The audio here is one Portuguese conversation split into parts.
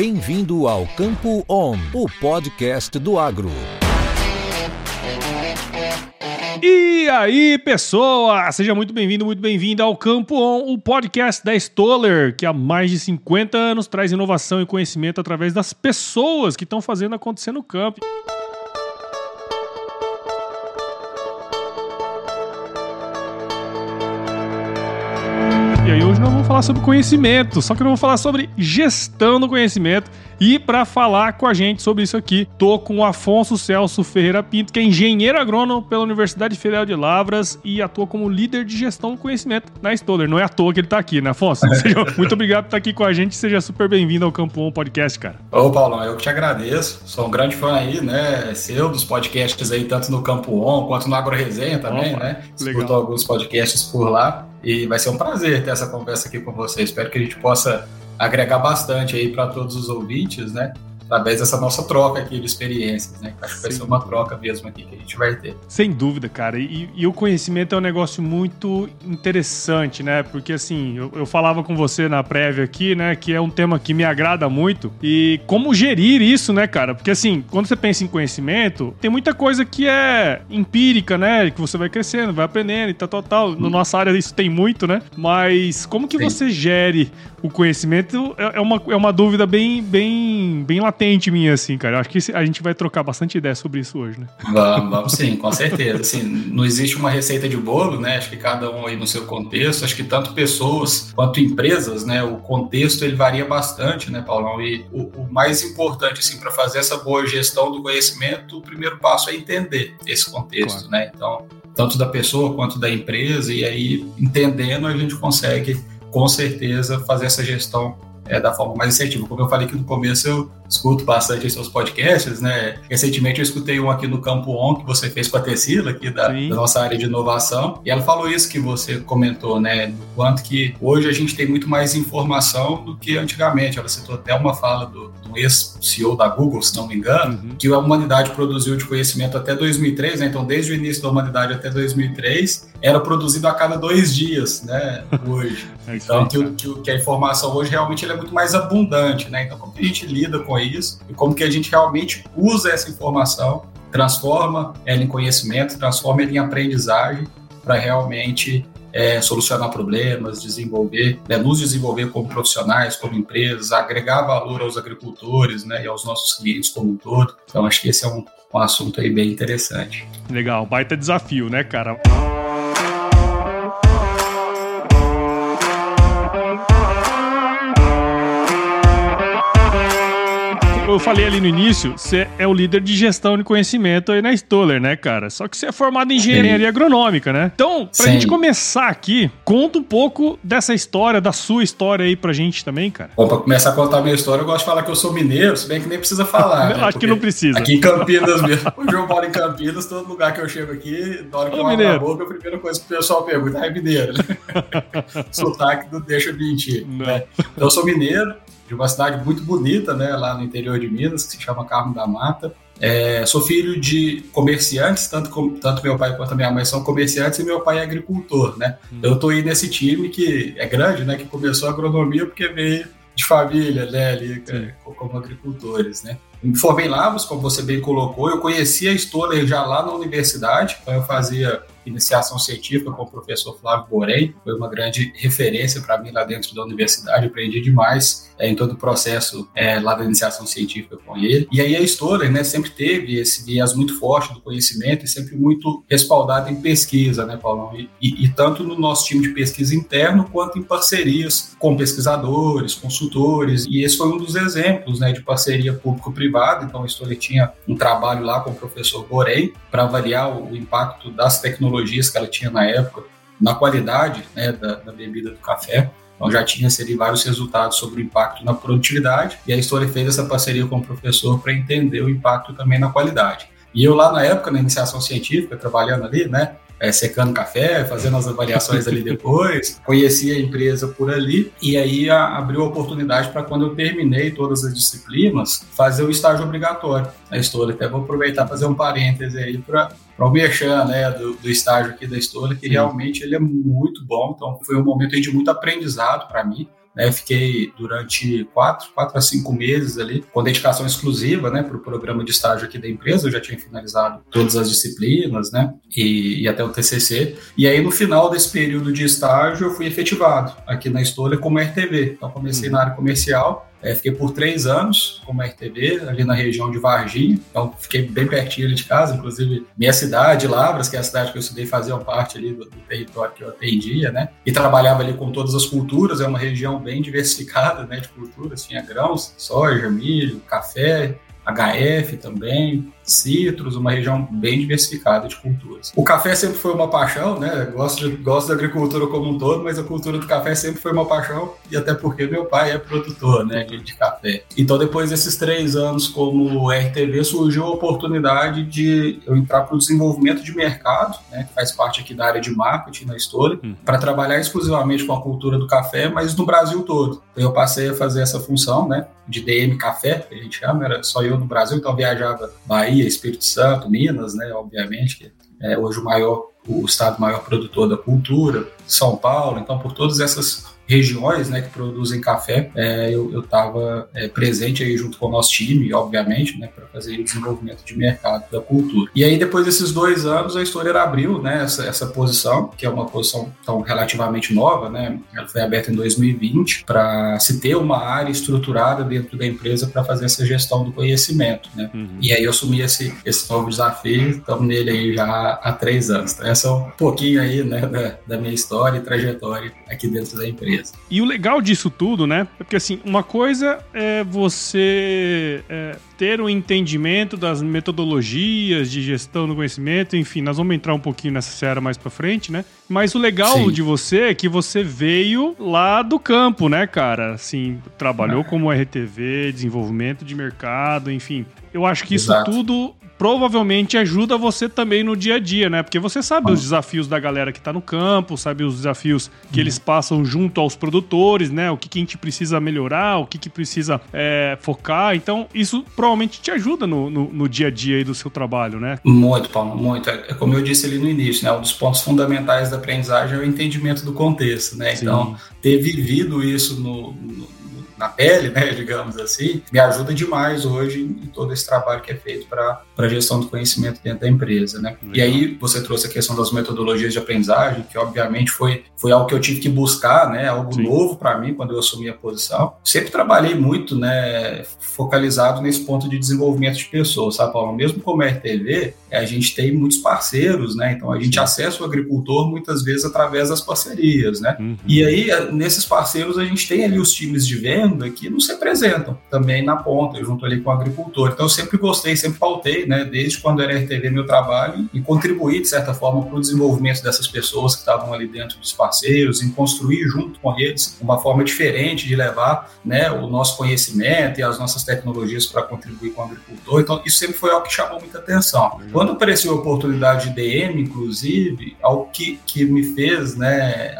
Bem-vindo ao Campo On, o podcast do agro. E aí, pessoa! Seja muito bem-vindo, muito bem-vinda ao Campo On, o podcast da Stoller, que há mais de 50 anos traz inovação e conhecimento através das pessoas que estão fazendo acontecer no campo. Falar sobre conhecimento, só que eu vou falar sobre gestão do conhecimento. E para falar com a gente sobre isso aqui, tô com o Afonso Celso Ferreira Pinto, que é engenheiro agrônomo pela Universidade Federal de Lavras e atua como líder de gestão do conhecimento na Stoller. Não é à toa que ele tá aqui, né, Afonso? Seja muito obrigado por estar aqui com a gente, seja super bem-vindo ao Campo 1 Podcast, cara. Ô, Paulão, eu que te agradeço. Sou um grande fã aí, né, seu, dos podcasts aí, tanto no Campo On quanto no Agro Resenha também, Opa, né? Escuto alguns podcasts por lá. E vai ser um prazer ter essa conversa aqui com você. Espero que a gente possa agregar bastante aí para todos os ouvintes, né? Através dessa nossa troca aqui de experiências, né? Acho que vai ser uma troca mesmo aqui que a gente vai ter. Sem dúvida, cara. E, e o conhecimento é um negócio muito interessante, né? Porque assim, eu, eu, falava com você na prévia aqui, né? Que é um tema que me agrada muito. E como gerir isso, né, cara? Porque assim, quando você pensa em conhecimento, tem muita coisa que é empírica, né? Que você vai crescendo, vai aprendendo e tal, tal, tal. Na nossa área isso tem muito, né? Mas como que Sim. você gere o conhecimento é, é uma, é uma dúvida bem, bem, bem latente minha, assim, cara. Eu acho que a gente vai trocar bastante ideia sobre isso hoje, né? Vamos, vamos sim, com certeza. Assim, não existe uma receita de bolo, né? Acho que cada um aí no seu contexto. Acho que tanto pessoas quanto empresas, né? O contexto ele varia bastante, né, Paulão? E o, o mais importante, assim, para fazer essa boa gestão do conhecimento, o primeiro passo é entender esse contexto, claro. né? Então, tanto da pessoa quanto da empresa, e aí entendendo a gente consegue com certeza fazer essa gestão é, da forma mais assertiva. Como eu falei aqui no começo, eu escuto bastante os seus podcasts, né? Recentemente eu escutei um aqui no Campo On que você fez com a Tecila, aqui da, da, nossa área de inovação, e ela falou isso que você comentou, né? Do quanto que hoje a gente tem muito mais informação do que antigamente. Ela citou até uma fala do, do ex-CEO da Google, se não me engano, uhum. que a humanidade produziu de conhecimento até 2003, né? Então, desde o início da humanidade até 2003, era produzido a cada dois dias, né? Hoje. é então, que, que, que, a informação hoje realmente é muito mais abundante, né? Então, como que a gente lida com isso e como que a gente realmente usa essa informação, transforma ela em conhecimento, transforma ela em aprendizagem para realmente é, solucionar problemas, desenvolver, né, nos desenvolver como profissionais, como empresas, agregar valor aos agricultores né, e aos nossos clientes como um todo. Então, acho que esse é um, um assunto aí bem interessante. Legal, baita desafio, né, cara? Eu falei ali no início, você é o líder de gestão de conhecimento aí na Stoller, né, cara? Só que você é formado em engenharia Sim. agronômica, né? Então, pra Sim. gente começar aqui, conta um pouco dessa história, da sua história aí pra gente também, cara. Bom, pra começar a contar a minha história, eu gosto de falar que eu sou mineiro, se bem que nem precisa falar. né? Acho que não precisa. Aqui em Campinas mesmo. Hoje eu moro em Campinas, todo lugar que eu chego aqui, na hora que eu abro a boca, a primeira coisa que o pessoal pergunta é mineiro, né? Sotaque não deixa mentir. Né? Então, eu sou mineiro, de uma cidade muito bonita, né, lá no interior de Minas, que se chama Carmo da Mata. É, sou filho de comerciantes, tanto, tanto meu pai quanto minha mãe são comerciantes e meu pai é agricultor, né? Hum. Eu tô aí nesse time que é grande, né, que começou a agronomia porque veio de família, né, ali, como agricultores, né? Me formei em Lavras, como você bem colocou, eu conhecia a Stoller já lá na universidade, então eu fazia iniciação científica com o professor Flávio Borém, foi uma grande referência para mim lá dentro da universidade, aprendi demais é, em todo o processo é, lá da iniciação científica com ele. E aí a Stoller, né, sempre teve esse viés muito forte do conhecimento e sempre muito respaldado em pesquisa, né, Paulão? E, e, e tanto no nosso time de pesquisa interno quanto em parcerias com pesquisadores, consultores, e esse foi um dos exemplos, né, de parceria público-privada. Então a Stoller tinha um trabalho lá com o professor Borém para avaliar o impacto das tecnologias tecnologias que ela tinha na época, na qualidade né, da, da, bebida do café. Então já tinha ali vários resultados sobre o impacto na produtividade e a História fez essa parceria com o professor para entender o impacto também na qualidade. E eu lá na época, na iniciação científica, trabalhando ali, né, é, secando café, fazendo as avaliações ali depois, conheci a empresa por ali e aí a, abriu a oportunidade para quando eu terminei todas as disciplinas, fazer o estágio obrigatório na História. Até vou aproveitar fazer um parêntese aí para para o merchan né, do, do, estágio aqui da História, que Sim. realmente ele é muito bom. Então, foi um momento de muito aprendizado para mim. Né? Fiquei durante quatro, quatro a cinco meses ali, com dedicação exclusiva, né, para o programa de estágio aqui da empresa. Eu já tinha finalizado todas as disciplinas, né, e, e até o TCC. E aí, no final desse período de estágio, eu fui efetivado aqui na Estônia como RTV. Então, comecei uhum. na área comercial é, fiquei por três anos como RTV, ali na região de Varginha, então fiquei bem pertinho ali de casa, inclusive minha cidade, Lavras, que é a cidade que eu estudei, fazia parte ali do, do, território que eu atendia, né? E trabalhava ali com todas as culturas, é uma região bem diversificada, né, de culturas, tinha grãos, soja, milho, café, HF também, citros, uma região bem diversificada de culturas. O café sempre foi uma paixão, né? Gosto, de, gosto da agricultura como um todo, mas a cultura do café sempre foi uma paixão, e até porque meu pai é produtor né, de, café. Então, depois desses três anos como RTV, surgiu a oportunidade de eu entrar para o desenvolvimento de mercado, né, que faz parte aqui da área de marketing na história, hum. para trabalhar exclusivamente com a cultura do café, mas no Brasil todo. Então, eu passei a fazer essa função, né, de DM Café, que a gente chama, era só eu no Brasil, então viajava Bahia, Bahia, Espírito Santo, Minas, né, obviamente, que é hoje o maior, o estado maior produtor da cultura, São Paulo, então por todas essas regiões né, que produzem café, é, eu estava é, presente aí junto com o nosso time, obviamente, né, para fazer o desenvolvimento de mercado da cultura. E aí, depois desses dois anos, a história abriu né, essa, essa posição, que é uma posição tão relativamente nova, né, ela foi aberta em 2020, para se ter uma área estruturada dentro da empresa para fazer essa gestão do conhecimento. Né? Uhum. E aí eu assumi esse, esse novo desafio, estamos nele aí já há três anos. Então, essa é um pouquinho aí né, da, da minha história e trajetória aqui dentro da empresa. E o legal disso tudo, né? É porque assim, uma coisa é você é, ter um entendimento das metodologias de gestão do conhecimento, enfim, nós vamos entrar um pouquinho nessa série mais para frente, né? Mas o legal Sim. de você é que você veio lá do campo, né, cara? Assim, trabalhou ah. como RTV, desenvolvimento de mercado, enfim. Eu acho que Exato. isso tudo provavelmente ajuda você também no dia a dia, né? Porque você sabe os desafios da galera que tá no campo, sabe os desafios que uhum. eles passam junto aos produtores, né? O que, que a gente precisa melhorar, o que, que precisa é, focar. Então, isso provavelmente te ajuda no, no, no, dia a dia aí do seu trabalho, né? Muito, Paulo, muito. É, é como eu disse ali no início, né? Um dos pontos fundamentais da aprendizagem é o entendimento do contexto, né? Sim. Então, ter vivido isso no, no na pele, né, digamos assim, me ajuda demais hoje em todo esse trabalho que é feito para a gestão do conhecimento dentro da empresa, né? Legal. E aí você trouxe a questão das metodologias de aprendizagem, que obviamente foi, foi algo que eu tive que buscar, né, algo Sim. novo para mim quando eu assumi a posição. Sempre trabalhei muito, né, focalizado nesse ponto de desenvolvimento de pessoas, sabe, Paulo? Mesmo como RTV, a gente tem muitos parceiros, né? Então a gente Sim. acessa o agricultor muitas vezes através das parcerias, né? Uhum. E aí, nesses parceiros, a gente tem ali os times de venda venda que não se apresentam também na ponta, junto ali com o agricultor. Então eu sempre gostei, sempre pautei, né, desde quando era RTV meu trabalho, e contribuir de certa forma para o desenvolvimento dessas pessoas que estavam ali dentro dos parceiros, em construir junto com eles uma forma diferente de levar, né, o nosso conhecimento e as nossas tecnologias para contribuir com o agricultor. Então isso sempre foi algo que chamou muita atenção. Uhum. Quando apareceu a oportunidade de DM, inclusive, algo que, que me fez, né,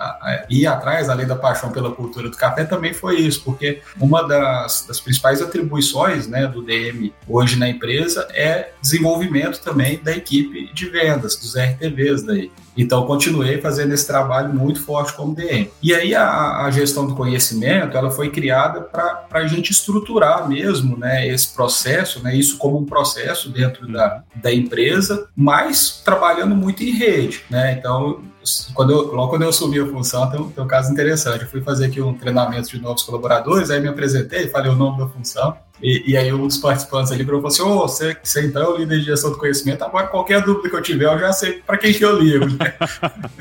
ir atrás, além da paixão pela cultura do café, também foi isso, porque uma das, das principais atribuições né, do DM hoje na empresa é desenvolvimento também da equipe de vendas, dos RTVs daí. Então, continuei fazendo esse trabalho muito forte como DM. E aí, a, a gestão do conhecimento, ela foi criada para a gente estruturar mesmo né, esse processo, né, isso como um processo dentro da, da empresa, mas trabalhando muito em rede. Né? Então, quando eu, logo quando eu assumi a função, tem um, tem um caso interessante. Eu fui fazer aqui um treinamento de novos colaboradores, aí me apresentei, falei o nome da função. E, e, aí um dos participantes ali falou assim, ô, oh, você, você então é o líder de gestão do conhecimento, agora qualquer dúvida que eu tiver, eu já sei para quem que eu ligo.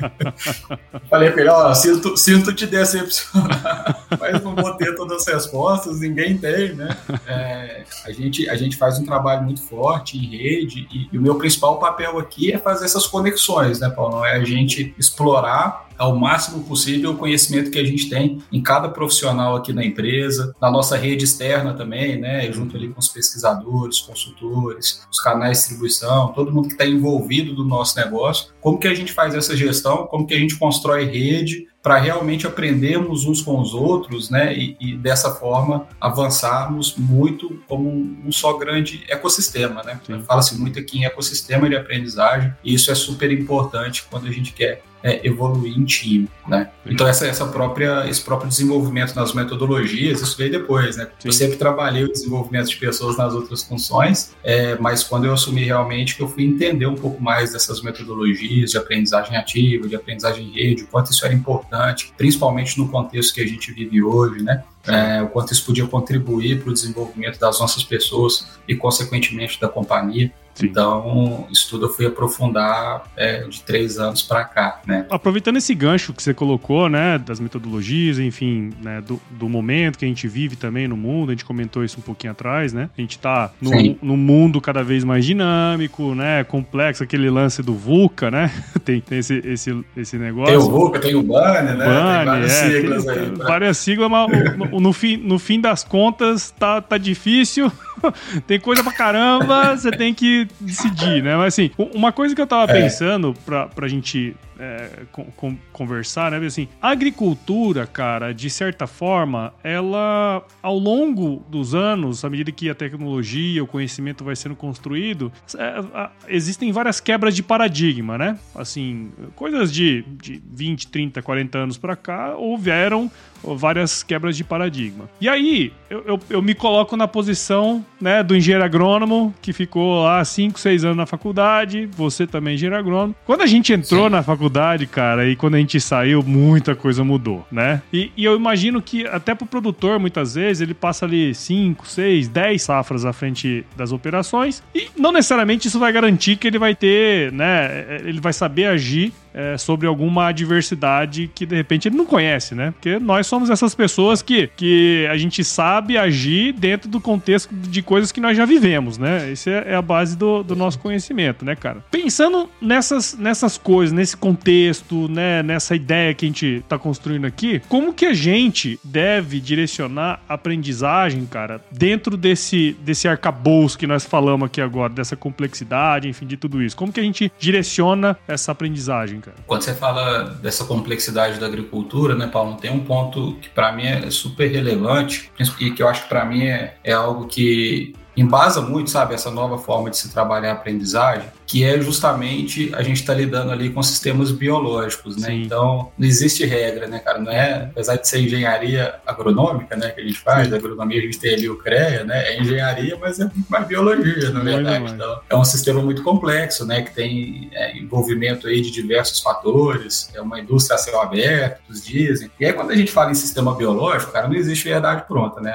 Falei para ele, ó, oh, sinto, sinto te decepcionar, mas não vou ter todas as respostas, ninguém tem, né? É, a, gente, a gente faz um trabalho muito forte em rede e, e o meu principal papel aqui é fazer essas conexões, né, Paulo? É a gente explorar ao máximo possível o conhecimento que a gente tem em cada profissional aqui na empresa, na nossa rede externa também, né, junto ali com os pesquisadores, consultores, os canais de distribuição, todo mundo que está envolvido do nosso negócio, como que a gente faz essa gestão, como que a gente constrói rede para realmente aprendermos uns com os outros, né, e, e dessa forma avançarmos muito como um, um só grande ecossistema, né. Fala-se muito aqui em ecossistema de aprendizagem e isso é super importante quando a gente quer é, evoluir em time, né? Então essa, essa própria, esse próprio desenvolvimento nas metodologias, isso veio depois, né? Eu sempre trabalhei o desenvolvimento de pessoas nas outras funções, é, mas quando eu assumi realmente que eu fui entender um pouco mais dessas metodologias de aprendizagem ativa, de aprendizagem em rede, o quanto isso era importante, principalmente no contexto que a gente vive hoje, né? É, o quanto isso podia contribuir para o desenvolvimento das nossas pessoas e, consequentemente, da companhia. Sim. Então, isso tudo eu fui aprofundar é, de três anos para cá, né? Aproveitando esse gancho que você colocou, né, das metodologias, enfim, né, do, do momento que a gente vive também no mundo, a gente comentou isso um pouquinho atrás, né? A gente está no, no mundo cada vez mais dinâmico, né, complexo, aquele lance do VUCA, né? tem, tem esse, esse, esse negócio. Tem o VUCA, tem o BANI, né? BANI, tem várias é, siglas tem, aí. Pra... Várias siglas, mas no, no, fim, no fim das contas tá, tá difícil. tem coisa pra caramba, você tem que decidir, né? Mas assim, uma coisa que eu tava é. pensando pra, pra gente é, com, conversar, né? Assim, a agricultura, cara, de certa forma, ela, ao longo dos anos, à medida que a tecnologia, o conhecimento vai sendo construído, é, existem várias quebras de paradigma, né? Assim, coisas de, de 20, 30, 40 anos para cá houveram várias quebras de paradigma. E aí, eu, eu, eu, me coloco na posição né, do engenheiro agrônomo, que ficou lá 5, 6 anos na faculdade, você também é engenheiro agrônomo. Quando a gente entrou Sim. na faculdade, cara, e quando a gente saiu, muita coisa mudou, né? E, e eu imagino que até pro produtor, muitas vezes, ele passa ali 5, 6, 10 safras à frente das operações, e não necessariamente isso vai garantir que ele vai ter, né, ele vai saber agir é, sobre alguma adversidade que de repente ele não conhece, né? Porque nós somos essas pessoas que, que a gente sabe agir dentro do contexto de coisas que nós já vivemos, né? Essa é, é a base do, do nosso conhecimento, né, cara? Pensando nessas, nessas coisas, nesse contexto, né, nessa ideia que a gente tá construindo aqui, como que a gente deve direcionar a aprendizagem, cara, dentro desse, desse arcabouço que nós falamos aqui agora, dessa complexidade, enfim, de tudo isso? Como que a gente direciona essa aprendizagem? Cara. Quando você fala dessa complexidade da agricultura, né, Paulo, tem um ponto que para mim é super relevante e que eu acho que para mim é, é algo que embasa muito, sabe, essa nova forma de se trabalhar a aprendizagem, que é justamente a gente está lidando ali com sistemas biológicos, né? Sim. Então, não existe regra, né, cara? Não é, apesar de ser engenharia agronômica, né, que a gente faz, Sim. agronomia a gente tem ali o CREA, né? É engenharia, mas é muito mais biologia, na verdade. Então, é um sistema muito complexo, né, que tem é, envolvimento aí de diversos fatores, é uma indústria a céu aberto, dizem. E aí, quando a gente fala em sistema biológico, cara, não existe verdade pronta, né?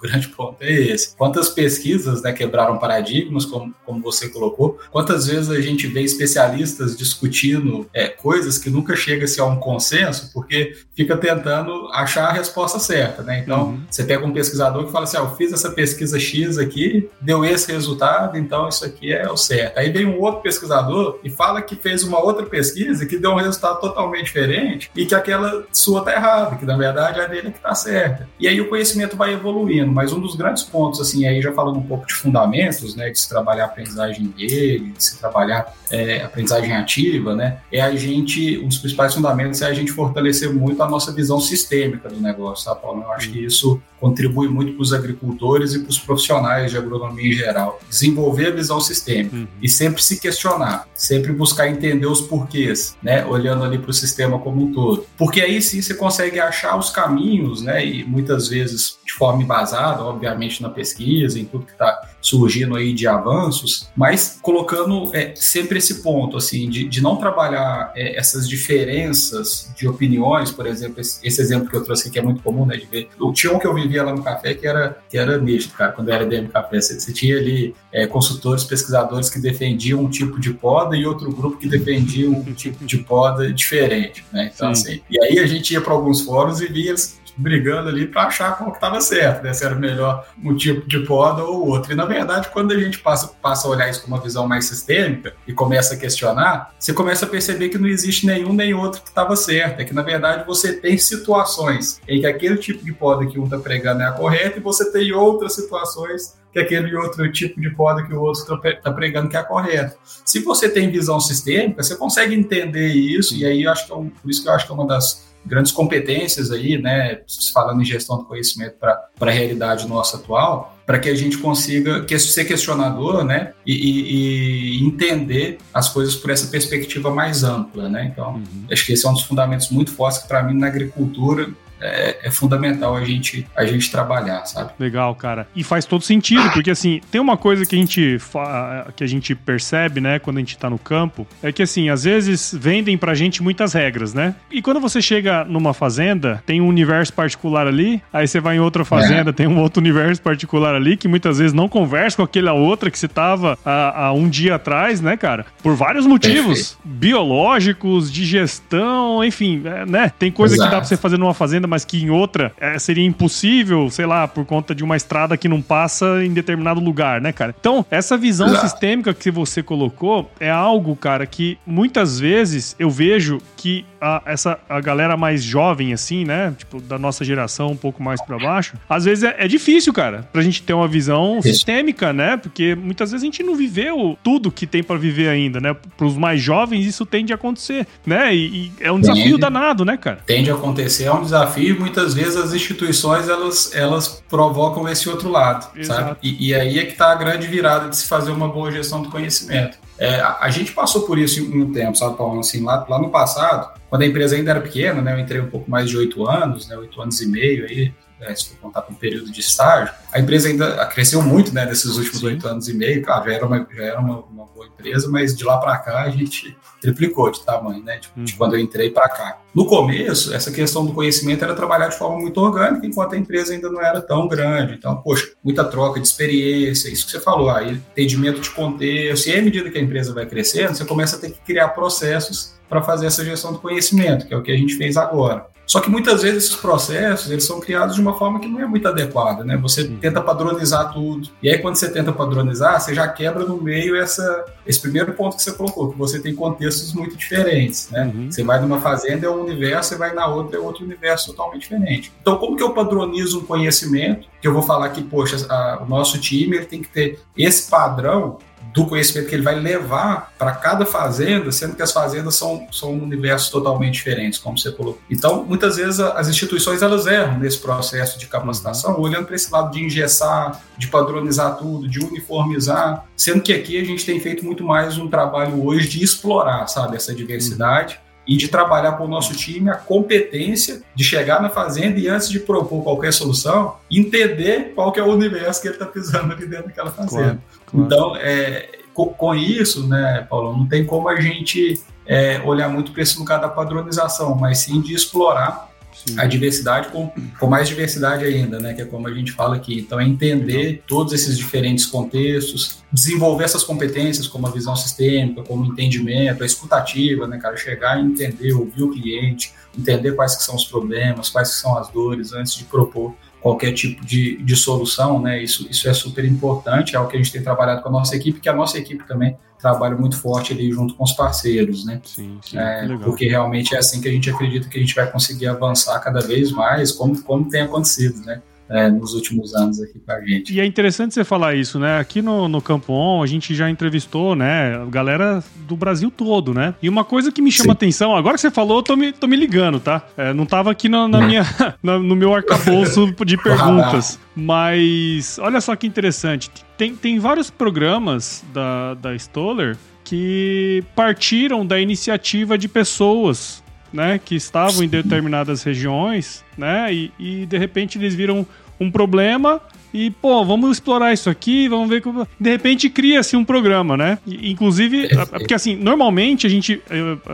Grande ponto é esse. Quantas pesquisas né, quebraram paradigmas, como, como você colocou? Quantas vezes a gente vê especialistas discutindo é, coisas que nunca chega-se a um consenso, porque fica tentando achar a resposta certa, né? Então, uhum. você pega um pesquisador que fala assim, ah, eu fiz essa pesquisa X aqui, deu esse resultado, então isso aqui é o certo. Aí vem um outro pesquisador e fala que fez uma outra pesquisa que deu um resultado totalmente diferente e que aquela sua tá errada, que na verdade é a dele que tá certa. E aí o conhecimento vai evoluindo mas um dos grandes pontos, assim, aí já falando um pouco de fundamentos, né, de se trabalhar aprendizagem em rede, de se trabalhar é, aprendizagem ativa, né, é a gente, um dos principais fundamentos é a gente fortalecer muito a nossa visão sistêmica do negócio, tá, Paulo? Eu acho que isso contribui muito para os agricultores e para os profissionais de agronomia em geral. Desenvolver a visão sistêmica uhum. e sempre se questionar, sempre buscar entender os porquês, né, olhando ali para o sistema como um todo. Porque aí sim você consegue achar os caminhos, né, e muitas vezes de forma embasada, obviamente, na pesquisa, em tudo que está surgindo aí de avanços, mas colocando é, sempre esse ponto, assim, de, de não trabalhar é, essas diferenças de opiniões, por exemplo, esse, esse, exemplo que eu trouxe aqui que é muito comum, né, de ver. Tinha um que eu vivia lá no café que era, que era misto, cara, quando eu era DM Café. Você, você tinha ali é, consultores, pesquisadores que defendiam um tipo de poda e outro grupo que defendia um tipo de poda diferente, né? Então, Sim. assim, e aí a gente ia para alguns fóruns e via brigando ali para achar qual que estava certo, né? Se era melhor um tipo de poda ou outro. E na verdade, quando a gente passa, passa a olhar isso com uma visão mais sistêmica e começa a questionar, você começa a perceber que não existe nenhum nem outro que estava certo. É que na verdade você tem situações em que aquele tipo de poda que um está pregando é a correta e você tem outras situações que aquele outro tipo de poda que o outro está tá pregando que é a correta. Se você tem visão sistêmica, você consegue entender isso, e aí acho que é um, por isso que eu acho que é uma das grandes competências aí, né, falando em gestão do conhecimento para a realidade nossa atual, para que a gente consiga ser questionador, né, e, e, entender as coisas por essa perspectiva mais ampla, né. Então, uhum. acho que esse é um dos fundamentos muito fortes que para mim na agricultura é, é, fundamental a gente, a gente trabalhar, sabe? Legal, cara. E faz todo sentido, porque assim, tem uma coisa que a gente que a gente percebe, né, quando a gente tá no campo, é que assim, às vezes vendem pra gente muitas regras, né? E quando você chega numa fazenda, tem um universo particular ali, aí você vai em outra fazenda, é. tem um outro universo particular ali, que muitas vezes não conversa com aquela outra que você tava há, há um dia atrás, né, cara? Por vários motivos. Perfeito. Biológicos, de gestão, enfim, é, né? Tem coisa Exato. que dá pra você fazer numa fazenda mas que em outra é, seria impossível, sei lá, por conta de uma estrada que não passa em determinado lugar, né, cara? Então, essa visão sistêmica que você colocou é algo, cara, que muitas vezes eu vejo que a, essa, a galera mais jovem, assim, né, tipo, da nossa geração, um pouco mais para baixo, às vezes é, é, difícil, cara, pra gente ter uma visão Isso. sistêmica, né? Porque muitas vezes a gente não viveu tudo que tem para viver ainda, né? Pros mais jovens, isso tende a acontecer, né? E, e é um desafio danado, né, cara? Tende a acontecer, é um desafio desafio, muitas vezes as instituições elas, elas provocam esse outro lado, Exato. sabe? E, e, aí é que está a grande virada de se fazer uma boa gestão do conhecimento. É, a, a, gente passou por isso em um tempo, sabe, Paulo? Assim, lá, lá no passado, quando a empresa ainda era pequena, né? Eu entrei um pouco mais de oito anos, né? Oito anos e meio aí, né, se for contar com um período de estágio, a empresa ainda cresceu muito né, nesses últimos oito anos e meio. Claro, já era uma, já era uma, uma boa empresa, mas de lá para cá a gente triplicou de tamanho, né? Tipo, de quando eu entrei para cá. No começo, essa questão do conhecimento era trabalhar de forma muito orgânica, enquanto a empresa ainda não era tão grande. Então, poxa, muita troca de experiência, isso que você falou, aí, entendimento de contexto. E à medida que a empresa vai crescendo, você começa a ter que criar processos para fazer essa gestão do conhecimento, que é o que a gente fez agora. Só que muitas vezes esses processos eles são criados de uma forma que não é muito adequada, né? Você tenta padronizar tudo. E aí quando você tenta padronizar, você já quebra no meio essa, esse primeiro ponto que você colocou, que você tem contextos muito diferentes, né? Uhum. Você vai numa fazenda é um universo, você vai na outra é outro universo totalmente diferente. Então como que eu padronizo um conhecimento que eu vou falar que, poxa, a, o nosso time ele tem que ter esse padrão do conhecimento que ele vai levar para cada fazenda, sendo que as fazendas são, são universos totalmente diferentes, como você colocou. Então, muitas vezes as instituições elas erram nesse processo de capacitação, uhum. olhando para esse lado de engessar, de padronizar tudo, de uniformizar, sendo que aqui a gente tem feito muito mais um trabalho hoje de explorar, sabe, essa diversidade. Uhum e de trabalhar com o nosso time a competência de chegar na fazenda e antes de propor qualquer solução, entender qual que é o universo que ele está pisando ali dentro daquela fazenda. Claro. Claro. Então, é, com, com, isso, né, Paulo, não tem como a gente é, olhar muito para esse lugar da padronização, mas sim de explorar Sim. a diversidade com, com mais diversidade ainda, né? Que é como a gente fala aqui. Então, é entender todos esses diferentes contextos, desenvolver essas competências como a visão sistêmica, como o entendimento, a escutativa, né, cara? Chegar e entender, ouvir o cliente, entender quais que são os problemas, quais que são as dores antes de propor qualquer tipo de, de solução, né? Isso, isso é super importante, é o que a gente tem trabalhado com a nossa equipe, que a nossa equipe também trabalha muito forte ali junto com os parceiros, né? Sim, sim é, porque realmente é assim que a gente acredita que a gente vai conseguir avançar cada vez mais, como, como tem acontecido, né? É, nos últimos anos aqui com a gente. E é interessante você falar isso, né? Aqui no, no Campo On, a gente já entrevistou, né, galera do Brasil todo, né? E uma coisa que me chama Sim. atenção, agora que você falou, eu tô me, tô me ligando, tá? É, não tava aqui na, na minha, na, no meu arcabouço de perguntas. Mas olha só que interessante. Tem, tem vários programas da, da Stoller que partiram da iniciativa de pessoas né, que estavam em determinadas regiões, né, e, e de repente eles viram um problema e, pô, vamos explorar isso aqui, vamos ver como. De repente cria-se um programa, né? E, inclusive, porque assim, normalmente a gente.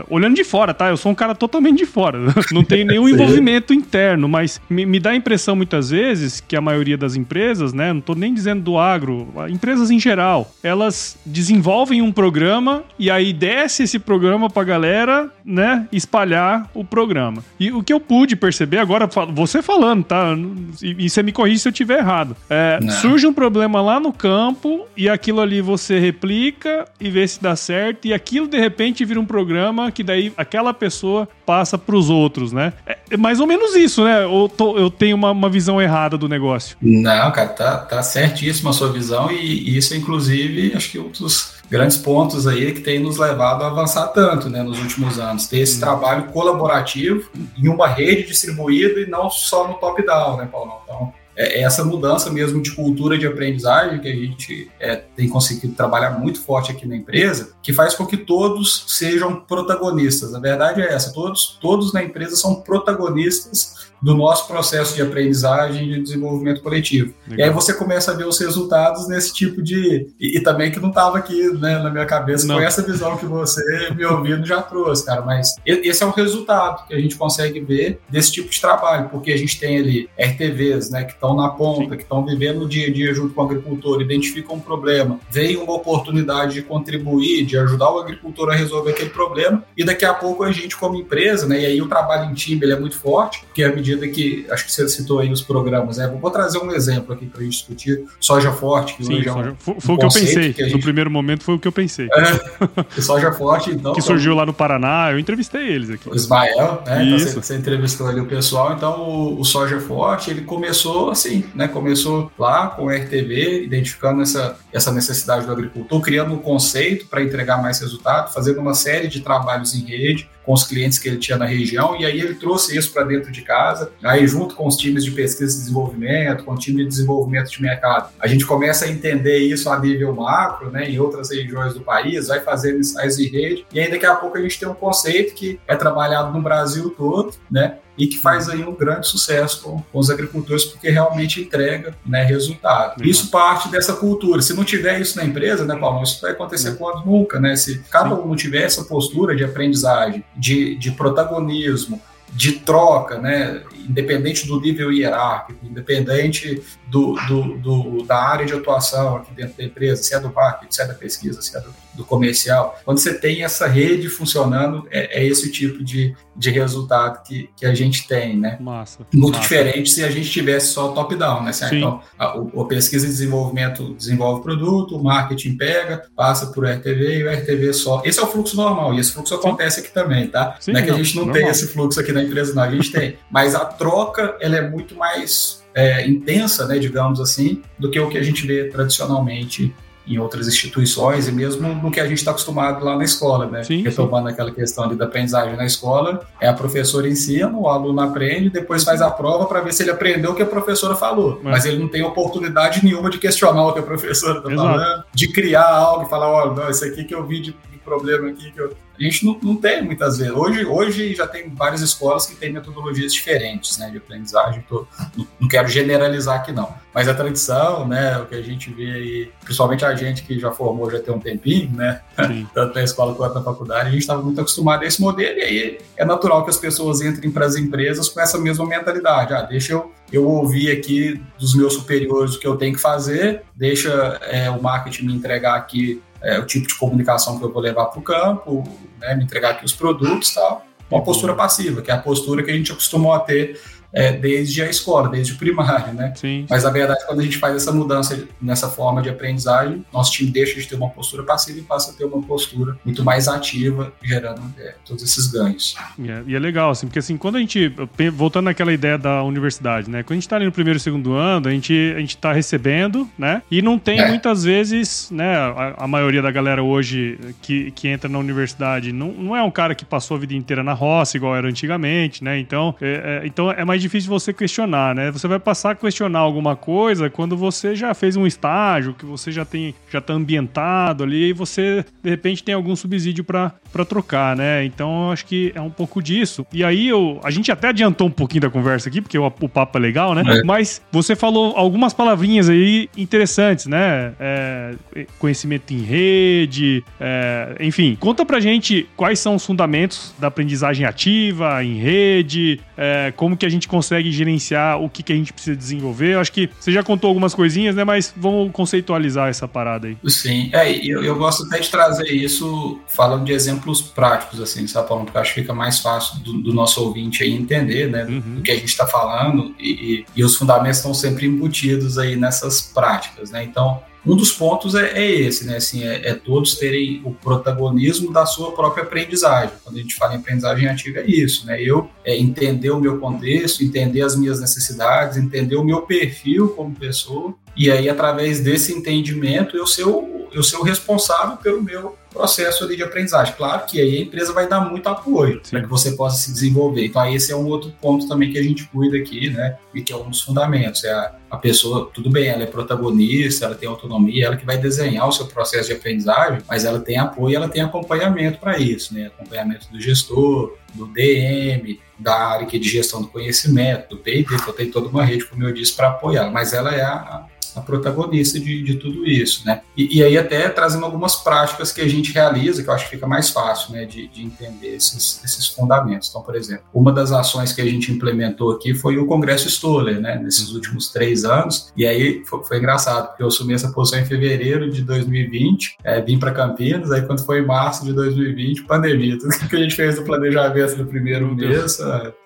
olhando de fora, tá? Eu sou um cara totalmente de fora. Não tenho nenhum envolvimento interno, mas me, me, dá a impressão muitas vezes que a maioria das empresas, né? Não tô nem dizendo do agro, empresas em geral, elas desenvolvem um programa e aí desce esse programa pra galera, né? Espalhar o programa. E o que eu pude perceber agora, você falando, tá? E você me corrige se eu tiver errado. É, surge um problema lá no campo e aquilo ali você replica e vê se dá certo e aquilo de repente vira um programa que daí aquela pessoa passa para os outros, né? É, é mais ou menos isso, né? Ou tô, eu tenho uma, uma, visão errada do negócio? Não, cara, tá, tá certíssima a sua visão e, e isso, inclusive, acho que um dos grandes pontos aí que tem nos levado a avançar tanto né, nos últimos anos. Ter esse uhum. trabalho colaborativo em uma rede distribuída e não só no top-down, né, Paulo? Então, é, é essa mudança mesmo de cultura de aprendizagem que a gente é, tem conseguido trabalhar muito forte aqui na empresa, que faz com que todos sejam protagonistas. A verdade é essa, todos, todos na empresa são protagonistas do nosso processo de aprendizagem e de desenvolvimento coletivo. Legal. E aí você começa a ver os resultados nesse tipo de. E, e também que não estava aqui né, na minha cabeça não. com essa visão que você me ouvindo já trouxe, cara. Mas esse é o resultado que a gente consegue ver desse tipo de trabalho, porque a gente tem ali RTVs né, que estão na ponta, Sim. que estão vivendo o dia a dia junto com o agricultor, identificam um problema, veem uma oportunidade de contribuir, de ajudar o agricultor a resolver aquele problema, e daqui a pouco a gente, como empresa, né, e aí o trabalho em time ele é muito forte, porque a medida que, acho que você citou aí os programas, né? Vou trazer um exemplo aqui para a gente discutir, soja forte, que Sim, hoje é um, foi, foi um o que eu pensei, que gente... no primeiro momento foi o que eu pensei. É, soja forte, então... que surgiu lá no Paraná, eu entrevistei eles aqui. O Ismael, né? Então você, você, entrevistou ali o pessoal, então o, o soja forte, ele começou assim, né? Começou lá com o RTV, identificando essa, essa necessidade do agricultor, criando um conceito para entregar mais resultado, fazendo uma série de trabalhos em rede, com os clientes que ele tinha na região, e aí ele trouxe isso para dentro de casa, aí junto com os times de pesquisa e desenvolvimento, com o time de desenvolvimento de mercado. A gente começa a entender isso a nível macro, né, em outras regiões do país, vai fazendo ensaios de rede, e aí daqui a pouco a gente tem um conceito que é trabalhado no Brasil todo, né, e que faz aí um grande sucesso com, com os agricultores porque realmente entrega né, resultado. Legal. Isso parte dessa cultura. Se não tiver isso na empresa, né, Paulo, isso vai acontecer quando nunca, né? Se cada um não tiver essa postura de aprendizagem, de, de protagonismo, de troca, né, independente do nível hierárquico, independente do, do, do, da área de atuação aqui dentro da empresa, se é do marketing, se é da pesquisa, se é do, do comercial. Quando você tem essa rede funcionando, é, é, esse tipo de, de resultado que, que a gente tem, né? Massa. Muito massa. diferente se a gente tivesse só top-down, né? Assim, então, a, a, pesquisa e desenvolvimento desenvolve o produto, o marketing pega, passa por RTV e o RTV só. Esse é o fluxo normal e esse fluxo Sim. acontece aqui também, tá? Sim, não é que não, a gente não normal. tem esse fluxo aqui na empresa, não, a gente tem. Mas a troca, ela é muito mais é, intensa, né, digamos assim, do que o que a gente vê tradicionalmente em outras instituições e mesmo no que a gente está acostumado lá na escola, né? Sim, Retomando sim. aquela questão ali da aprendizagem na escola, é a professora ensina, o aluno aprende, depois faz a prova para ver se ele aprendeu o que a professora falou. Mas, mas ele não tem oportunidade nenhuma de questionar o que a professora está falando, de criar algo e falar, olha, não, isso aqui que eu vi de, de problema aqui que eu a gente não, não tem muitas vezes. Hoje, hoje já tem várias escolas que têm metodologias diferentes né, de aprendizagem. Tô, não, não, quero generalizar aqui, não. Mas a tradição, né, o que a gente vê aí, principalmente a gente que já formou já tem um tempinho, né, tanto na escola quanto na faculdade, a gente estava muito acostumado a esse modelo. E aí é natural que as pessoas entrem para as empresas com essa mesma mentalidade. Ah, deixa eu, eu ouvir aqui dos meus superiores o que eu tenho que fazer, deixa é, o marketing me entregar aqui é, o tipo de comunicação que eu vou levar para o campo, né, me entregar aqui os produtos tal. Uma postura passiva, que é a postura que a gente acostumou a ter é, desde a escola, desde o primário, né? Sim. Mas a verdade, quando a gente faz essa mudança nessa forma de aprendizagem, nosso time deixa de ter uma postura passiva e passa a ter uma postura muito mais ativa, gerando é, todos esses ganhos. E é, e é, legal, assim, porque assim, quando a gente, voltando naquela ideia da universidade, né? Quando a gente está ali no primeiro e segundo ano, a gente a gente está recebendo, né? E não tem é. muitas vezes, né? A, a, maioria da galera hoje que, que entra na universidade não, não é um cara que passou a vida inteira na roça, igual era antigamente, né? Então, é, é então é mais mais difícil você questionar, né? Você vai passar a questionar alguma coisa quando você já fez um estágio, que você já tem, já tá ambientado ali e você de repente tem algum subsídio para trocar, né? Então eu acho que é um pouco disso. E aí eu, a gente até adiantou um pouquinho da conversa aqui, porque o, o papo é legal, né? É. Mas você falou algumas palavrinhas aí interessantes, né? É, conhecimento em rede, é, enfim. Conta pra gente quais são os fundamentos da aprendizagem ativa, em rede, é, como que a gente gente consegue gerenciar o que, que a gente precisa desenvolver. Eu acho que você já contou algumas coisinhas, né? Mas vamos conceitualizar essa parada aí. Sim, é, eu, eu gosto até de trazer isso falando de exemplos práticos, assim, sabe, Paulo? Porque acho que fica mais fácil do, do nosso ouvinte aí entender, né? Uhum. Do que a gente está falando e, e, e os fundamentos estão sempre embutidos aí nessas práticas, né? Então, um dos pontos é, é esse, né? Assim, é, é, todos terem o protagonismo da sua própria aprendizagem. Quando a gente fala em aprendizagem ativa, é isso, né? Eu é, entender o meu contexto, entender as minhas necessidades, entender o meu perfil como pessoa, e aí, através desse entendimento, eu ser o, eu ser o responsável pelo meu processo ali de aprendizagem. Claro que aí a empresa vai dar muito apoio para que você possa se desenvolver. Então, aí esse é um outro ponto também que a gente cuida aqui, né? E que é um dos fundamentos. É a, a pessoa, tudo bem, ela é protagonista, ela tem autonomia, ela que vai desenhar o seu processo de aprendizagem, mas ela tem apoio, ela tem acompanhamento para isso, né? Acompanhamento do gestor, do DM, da área de gestão do conhecimento, do P&D, então tem toda uma rede, como eu disse, para apoiar, mas ela é a, a protagonista de, de tudo isso, né? E, e, aí até trazendo algumas práticas que a gente realiza, que eu acho que fica mais fácil, né, de, de entender esses, esses fundamentos. Então, por exemplo, uma das ações que a gente implementou aqui foi o Congresso Stoller, né, nesses últimos três anos, e aí foi, foi engraçado, porque eu assumi essa posição em fevereiro de 2020, é, vim para Campinas, aí quando foi em março de 2020, pandemia, tudo que a gente fez no planejamento no primeiro mês,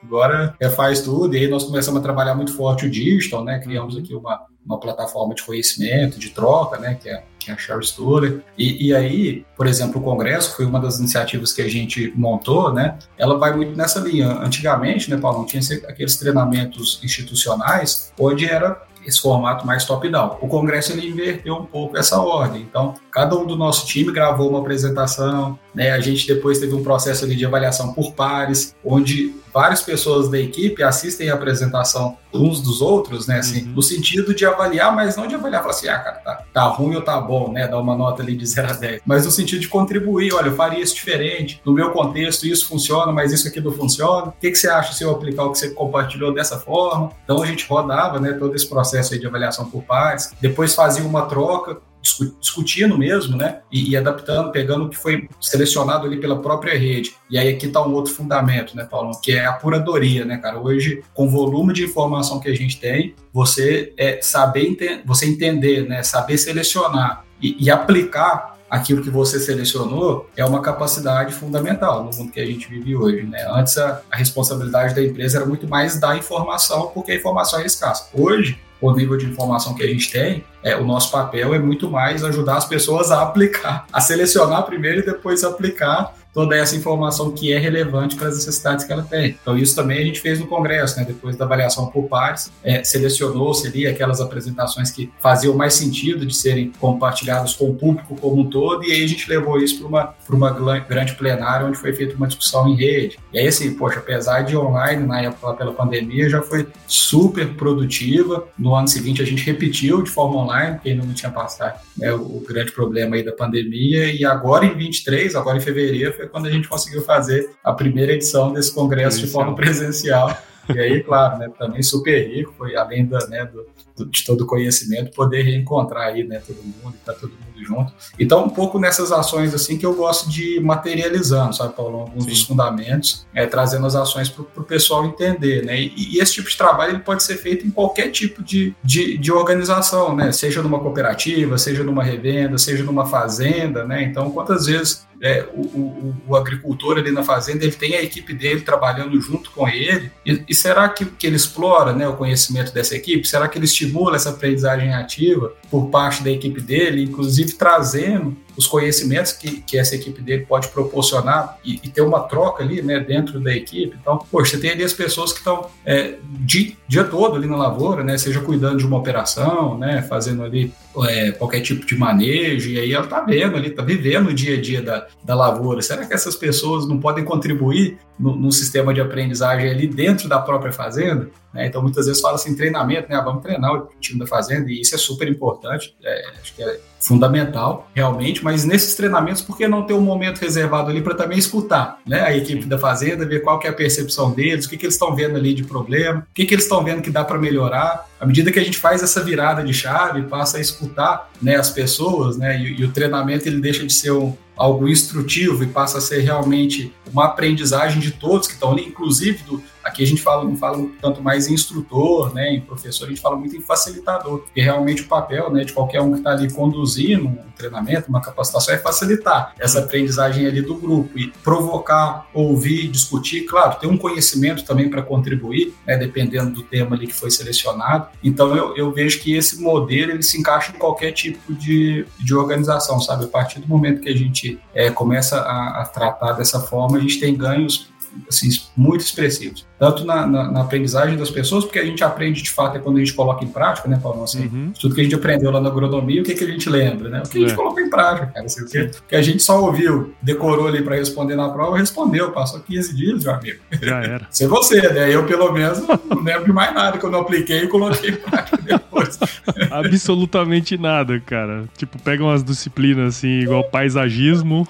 agora é, faz tudo, e aí nós começamos a trabalhar muito forte o digital, né, criamos aqui uma, uma plataforma de conhecimento, de troca, né, que é, que é a Share Story. E, e, aí, por exemplo, o Congresso foi uma das iniciativas que a gente montou, né, ela vai muito nessa linha. Antigamente, né, Paulo, tinha aqueles treinamentos institucionais, onde era esse formato mais top-down. O Congresso ele inverteu um pouco essa ordem. Então, cada um do nosso time gravou uma apresentação, né? A gente depois teve um processo de avaliação por pares, onde várias pessoas da equipe assistem a apresentação uns dos outros, né? Assim, uhum. no sentido de avaliar, mas não de avaliar, falar assim, ah, cara, tá, tá ruim ou tá bom, né? Dar uma nota ali de 0 a 10. Mas no sentido de contribuir, olha, eu faria isso diferente, no meu contexto isso funciona, mas isso aqui não funciona. O que, que você acha se eu aplicar o que você compartilhou dessa forma? Então a gente rodava, né, todo esse processo aí de avaliação por pares, depois fazia uma troca, discutindo mesmo, né? E, e, adaptando, pegando o que foi selecionado ali pela própria rede. E aí aqui está um outro fundamento, né, Paulo? Que é a curadoria, né, cara? Hoje, com o volume de informação que a gente tem, você é saber você entender, né? Saber selecionar e, e aplicar aquilo que você selecionou é uma capacidade fundamental no mundo que a gente vive hoje. Né? Antes, a, a responsabilidade da empresa era muito mais dar informação, porque a informação é escassa. Hoje, o nível de informação que a gente tem, é, o nosso papel é muito mais ajudar as pessoas a aplicar, a selecionar primeiro e depois aplicar toda essa informação que é relevante para as necessidades que ela tem. Então, isso também a gente fez no Congresso, né? depois da avaliação por pares, é, selecionou seria aquelas apresentações que faziam mais sentido de serem compartilhadas com o público como um todo, e aí a gente levou isso para uma, uma grande plenária, onde foi feita uma discussão em rede. E aí, assim, poxa, apesar de online, na época pela pandemia, já foi super produtiva. No ano seguinte, a gente repetiu de forma online, porque ainda não tinha passado né, o, o grande problema aí da pandemia, e agora em 23, agora em fevereiro, foi quando a gente conseguiu fazer a primeira edição desse congresso de forma presencial. E aí, claro, né, também super rico, foi além da, né, do, do, de todo o conhecimento, poder reencontrar aí, né, todo mundo, estar tá todo mundo junto. Então, um pouco nessas ações, assim, que eu gosto de materializando, sabe, Paulo, alguns Sim. dos fundamentos, é, trazendo as ações para o pessoal entender, né, e, e, esse tipo de trabalho, ele pode ser feito em qualquer tipo de, de, de organização, né, seja numa cooperativa, seja numa revenda, seja numa fazenda, né, então, quantas vezes é, o, o, o, agricultor ali na fazenda, ele tem a equipe dele trabalhando junto com ele, e, e será que, que ele explora né, o conhecimento dessa equipe? Será que ele estimula essa aprendizagem ativa por parte da equipe dele, inclusive trazendo os conhecimentos que, que essa equipe dele pode proporcionar e, e, ter uma troca ali, né, dentro da equipe. Então, poxa, você tem ali as pessoas que estão é, dia, dia todo ali na lavoura, né, seja cuidando de uma operação, né, fazendo ali é, qualquer tipo de manejo, e aí ela está vendo ali, está vivendo o dia a dia da, da lavoura. Será que essas pessoas não podem contribuir no, no sistema de aprendizagem ali dentro da própria fazenda? Né? Então, muitas vezes fala assim, treinamento, né? Ah, vamos treinar o time da fazenda, e isso é super importante, é, acho que é fundamental, realmente, mas nesses treinamentos, por que não ter um momento reservado ali para também escutar né? a equipe da fazenda, ver qual que é a percepção deles, o que, que eles estão vendo ali de problema, o que, que eles estão vendo que dá para melhorar. À medida que a gente faz essa virada de chave, passa a escutar né, as pessoas, né, e, e o treinamento ele deixa de ser um, algo instrutivo e passa a ser realmente uma aprendizagem de todos que estão ali, inclusive do, Aqui a gente fala, não fala tanto mais em instrutor, né, em professor, a gente fala muito em facilitador, porque realmente o papel né, de qualquer um que está ali conduzindo um treinamento, uma capacitação, é facilitar essa aprendizagem ali do grupo e provocar, ouvir, discutir, claro, ter um conhecimento também para contribuir, né, dependendo do tema ali que foi selecionado. Então eu, eu vejo que esse modelo ele se encaixa em qualquer tipo de, de organização, sabe? A partir do momento que a gente é, começa a, a tratar dessa forma, a gente tem ganhos assim, muito expressivos. Tanto na, na, na, aprendizagem das pessoas, porque a gente aprende de fato é quando a gente coloca em prática, né, Paulo? Assim, uhum. Tudo que a gente aprendeu lá na agronomia, o que, que a gente lembra, né? O que a gente é. colocou em prática, cara. Assim, o que, que a gente só ouviu, decorou ali para responder na prova, respondeu, passou 15 dias, meu amigo. Já era. Ser você, né? Eu, pelo menos, não lembro de mais nada que eu não apliquei e coloquei em prática depois. Absolutamente nada, cara. Tipo, pega umas disciplinas assim, igual paisagismo.